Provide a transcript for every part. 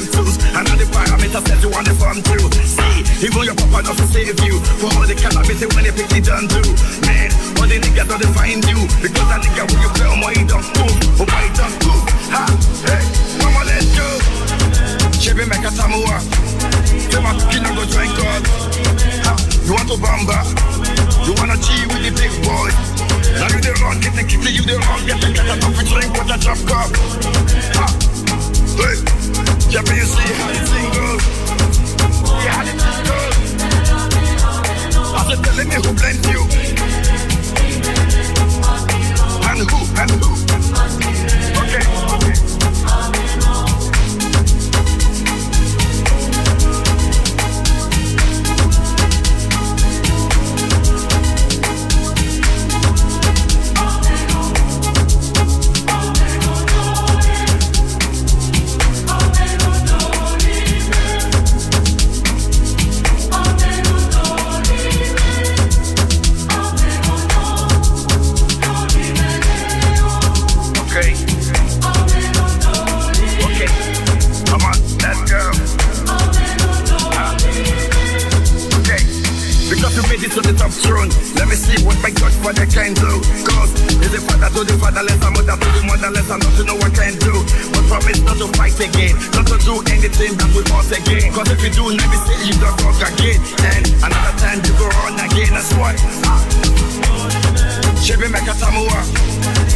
School, you go the time tools. And all the parameters that you want to farm through. See, even your papa to save you. For all the cannabis when they pick it done too. Man, all the niggas don't find you. Because that nigga when you play on my don't move. Oh my don't move. Ha, hey, mama, let's go. Chebe make a tamua. Say my kid go drink God. Ha, you want to bamba? You wanna G with the big boy? Now you the run, get the kitty, you the run, get the get a coffee drink with a drop cup. Ha, hey, see how the thing telling me who blamed you. And who, and who? It to the top throne. Let me see what my Godfather can do. Cause is the father to the fatherless, a mother to the motherless, and not to know what I can do. But promise not to fight again, not to do anything that will us again. Cause if you do, let me see you don't walk again. And another time you go on again, that's what. Ah. Chebe make a tamua.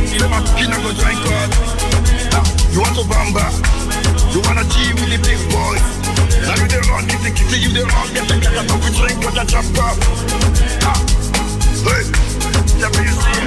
Say my kina go drink God. You want to bamba? You wanna G with the big boys? Now you the run, kitty kitty, you the run, get the girl out we drink on the chopper. Ha, hey, let me see.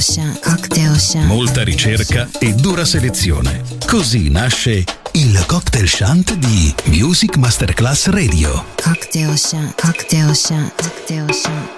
Shant, cocktail shant. Molta ricerca e dura selezione. Così nasce il cocktail shant di Music Masterclass Radio. Cocktail shant, cocktail shant, cocktail shant.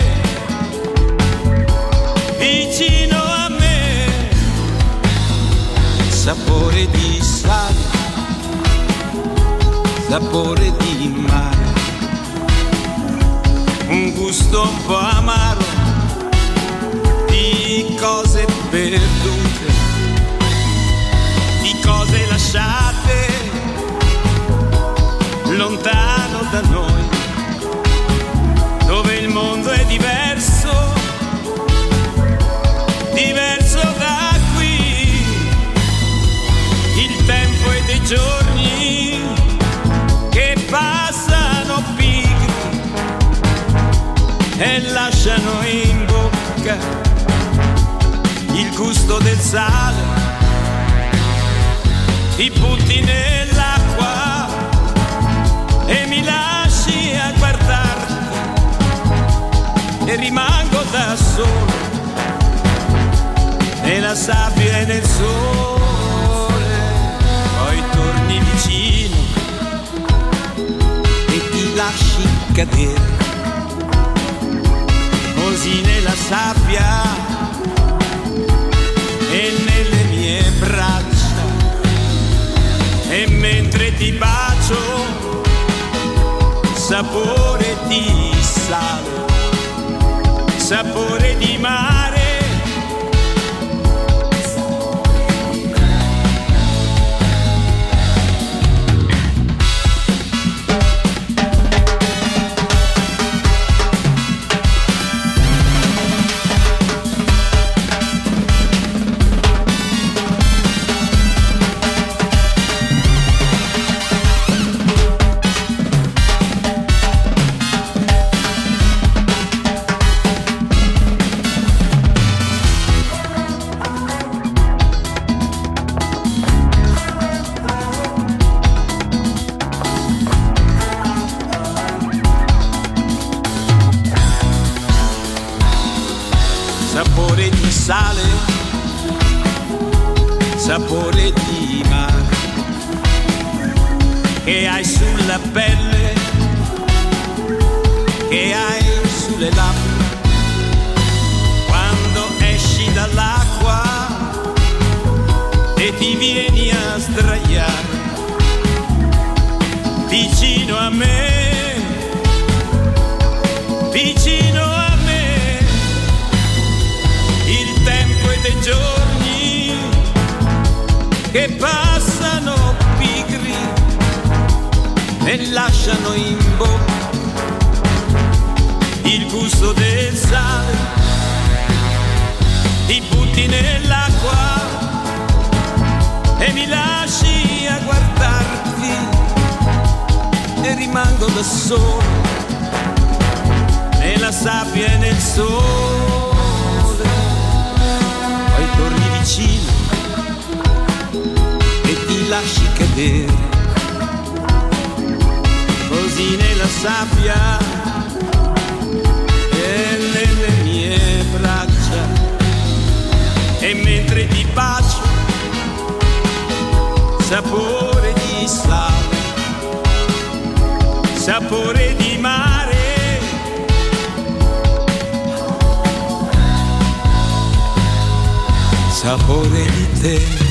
sapore di sale, sapore di mare, un gusto un po' amaro di cose perdute, di cose lasciate lontano da noi dove il mondo è diverso, giorni che passano pigri e lasciano in bocca il gusto del sale. Ti butti nell'acqua e mi lasci a guardarti e rimango da solo nella sabbia e nel sole lasci cadere così nella sabbia e nelle mie braccia e mentre ti bacio sapore di sale sapore di mare. Vicino a me. Il tempo e dei giorni che passano pigri e lasciano in bocca il gusto del sale, ti butti nell'acqua e mi lasci a guardarti e rimango da solo nella sabbia e nel sole. Poi torni vicino e ti lasci cadere così nella sabbia e nelle mie braccia. E mentre ti bacio sapore di sale sapore di mare sapore di te.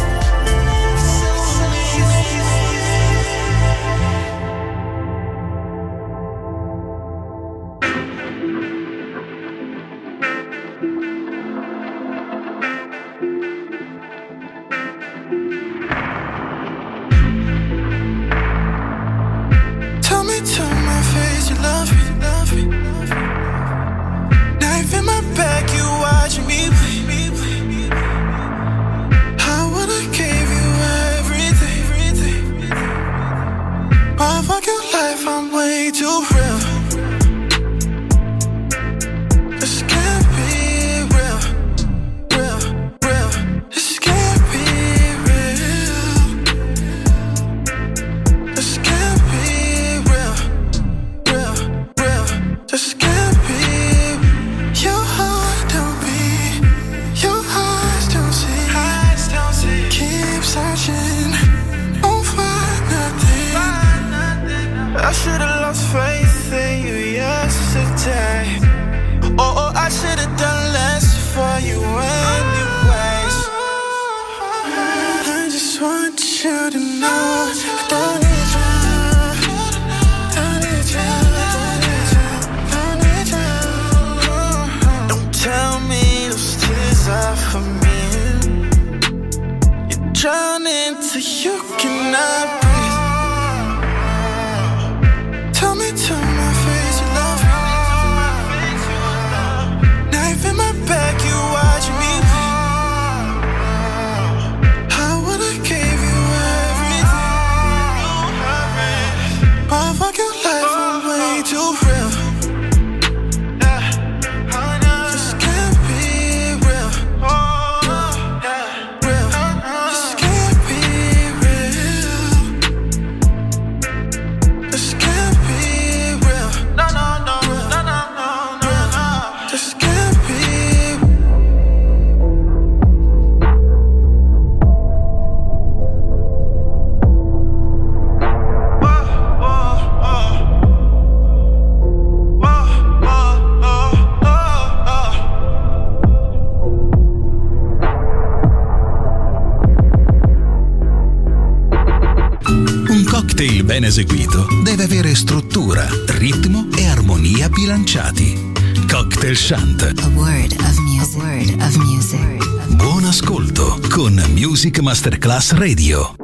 Masterclass Radio.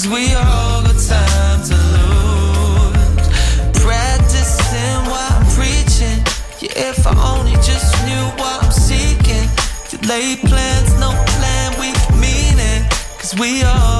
Cause we all got time to lose. Practicing while I'm preaching. Yeah, if I only just knew what I'm seeking. Delayed plans, no plan, we mean it. Cause we all